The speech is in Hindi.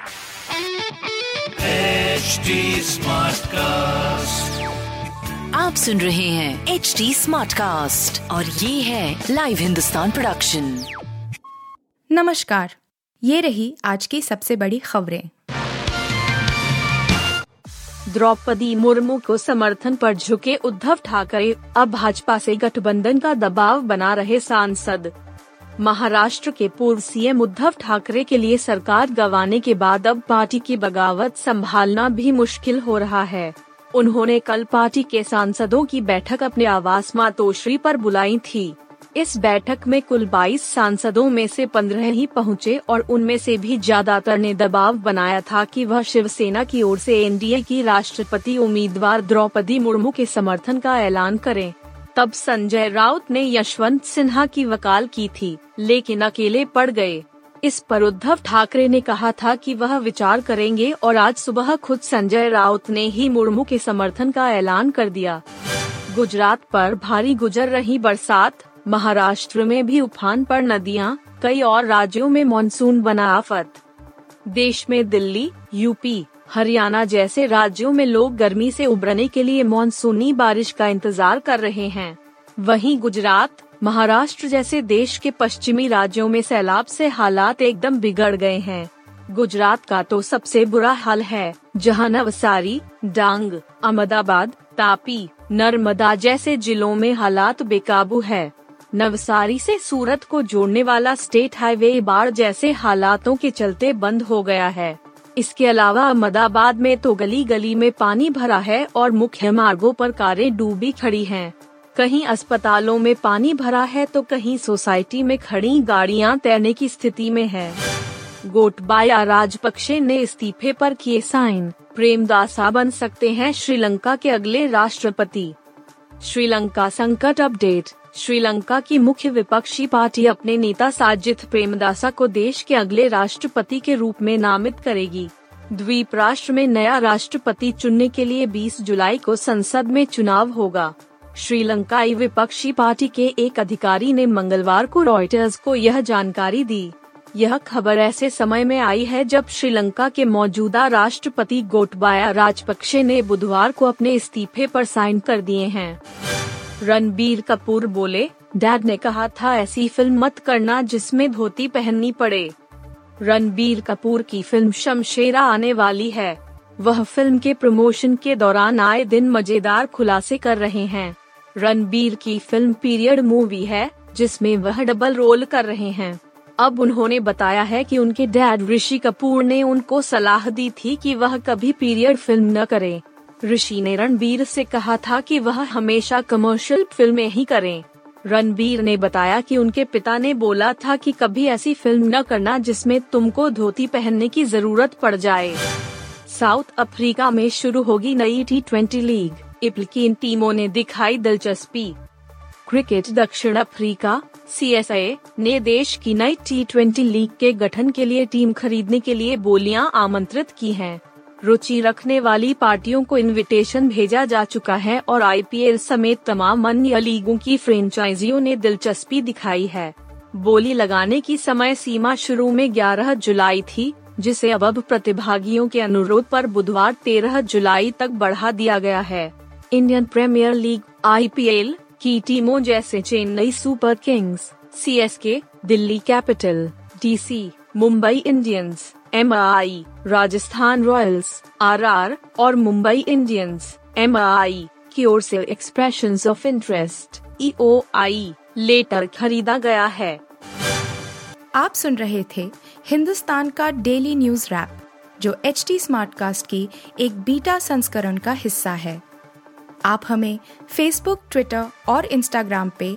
HD Smartcast. आप सुन रहे हैं एच डी स्मार्ट कास्ट और ये है लाइव हिंदुस्तान प्रोडक्शन नमस्कार। ये रही आज की सबसे बड़ी खबरें। द्रौपदी मुर्मू को समर्थन पर झुके उद्धव ठाकरे अब भाजपा से गठबंधन का दबाव बना रहे सांसद। महाराष्ट्र के पूर्व सीएम उद्धव ठाकरे के लिए सरकार गंवाने के बाद अब पार्टी की बगावत संभालना भी मुश्किल हो रहा है। उन्होंने कल पार्टी के सांसदों की बैठक अपने आवास मातोश्री पर बुलाई थी। इस बैठक में कुल 22 सांसदों में से 15 ही पहुँचे और उनमें से भी ज़्यादातर ने दबाव बनाया था कि वह शिवसेना की ओर से एनडीए की राष्ट्रपति उम्मीदवार द्रौपदी मुर्मू के समर्थन का ऐलान करें। तब संजय राउत ने यशवंत सिन्हा की वकाल की थी लेकिन अकेले पड़ गए। इस पर उद्धव ठाकरे ने कहा था कि वह विचार करेंगे और आज सुबह खुद संजय राउत ने ही मुर्मू के समर्थन का ऐलान कर दिया। गुजरात पर भारी गुजर रही बरसात महाराष्ट्र में भी उफान पर नदियाँ, कई और राज्यों में मानसून बना आफत। देश में दिल्ली यूपी हरियाणा जैसे राज्यों में लोग गर्मी से उबरने के लिए मानसूनी बारिश का इंतज़ार कर रहे हैं। वहीं गुजरात, महाराष्ट्र जैसे देश के पश्चिमी राज्यों में सैलाब से हालात एकदम बिगड़ गए हैं। गुजरात का तो सबसे बुरा हाल है। जहाँ नवसारी डांग, अहमदाबाद, तापी, नर्मदा जैसे जिलों में हालात बेकाबू है। नवसारी से सूरत को जोड़ने वाला स्टेट हाईवे बाढ़ जैसे हालातों के चलते बंद हो गया है। इसके अलावा अहमदाबाद में तो गली गली में पानी भरा है और मुख्य मार्गों पर कारें डूबी खड़ी हैं। कहीं अस्पतालों में पानी भरा है तो कहीं सोसाइटी में खड़ी गाड़ियाँ तैरने की स्थिति में है। गोटबाया राजपक्षे ने इस्तीफे पर किए साइन। प्रेमदासा बन सकते हैं श्रीलंका के अगले राष्ट्रपति। श्रीलंका संकट अपडेट। श्रीलंका की मुख्य विपक्षी पार्टी अपने नेता साजिद प्रेमदासा को देश के अगले राष्ट्रपति के रूप में नामित करेगी। द्वीप राष्ट्र में नया राष्ट्रपति चुनने के लिए 20 जुलाई को संसद में चुनाव होगा। श्रीलंकाई विपक्षी पार्टी के एक अधिकारी ने मंगलवार को रॉयटर्स को यह जानकारी दी। यह खबर ऐसे समय में आई है जब श्रीलंका के मौजूदा राष्ट्रपति गोटबाया राजपक्षे ने बुधवार को अपने इस्तीफे पर साइन कर दिए हैं। रणबीर कपूर बोले, डैड ने कहा था ऐसी फ़िल्म मत करना जिसमें धोती पहननी पड़े। रणबीर कपूर की फ़िल्म शमशेरा आने वाली है। वह फ़िल्म के प्रमोशन के दौरान आए दिन मज़ेदार खुलासे कर रहे हैं। रणबीर की फ़िल्म पीरियड मूवी है, जिसमें वह डबल रोल कर रहे हैं। अब उन्होंने बताया है कि उनके डैड ऋषि कपूर ने उनको सलाह दी थी कि वह कभी पीरियड फ़िल्म न करें। ऋषि ने रणबीर से कहा था कि वह हमेशा कमर्शियल फ़िल्में ही करें। रणबीर ने बताया कि उनके पिता ने बोला था कि कभी ऐसी फ़िल्म न करना जिसमें तुमको धोती पहनने की ज़रूरत पड़ जाए। साउथ अफ्रीका में शुरू होगी नई टी ट्वेंटी लीग। इपल की इन टीमों ने दिखाई दिलचस्पी। क्रिकेट दक्षिण अफ्रीका सीएसए ने देश की नई टी ट्वेंटी लीग के गठन के लिए टीम खरीदने के लिए बोलियाँ आमंत्रित की हैं। रुचि रखने वाली पार्टियों को इनविटेशन भेजा जा चुका है और आईपीएल समेत तमाम अन्य लीगों की फ्रेंचाइजियों ने दिलचस्पी दिखाई है। बोली लगाने की समय सीमा शुरू में 11 जुलाई थी, जिसे अब अब प्रतिभागियों के अनुरोध पर बुधवार 13 जुलाई तक बढ़ा दिया गया है। इंडियन प्रीमियर लीग आईपीएल की टीमों जैसे Chennai Super Kings C Delhi Capital DC Mumbai Indians MI Rajasthan Royals R और मुंबई इंडियंस, एमआई, की ओर से expression of interest EOI letter खरीदा गया है। आप सुन रहे थे हिंदुस्तान का डेली न्यूज़ रैप, जो एच टी स्मार्ट कास्ट की एक बीटा संस्करण का हिस्सा है। आप हमें फेसबुक ट्विटर और इंस्टाग्राम पे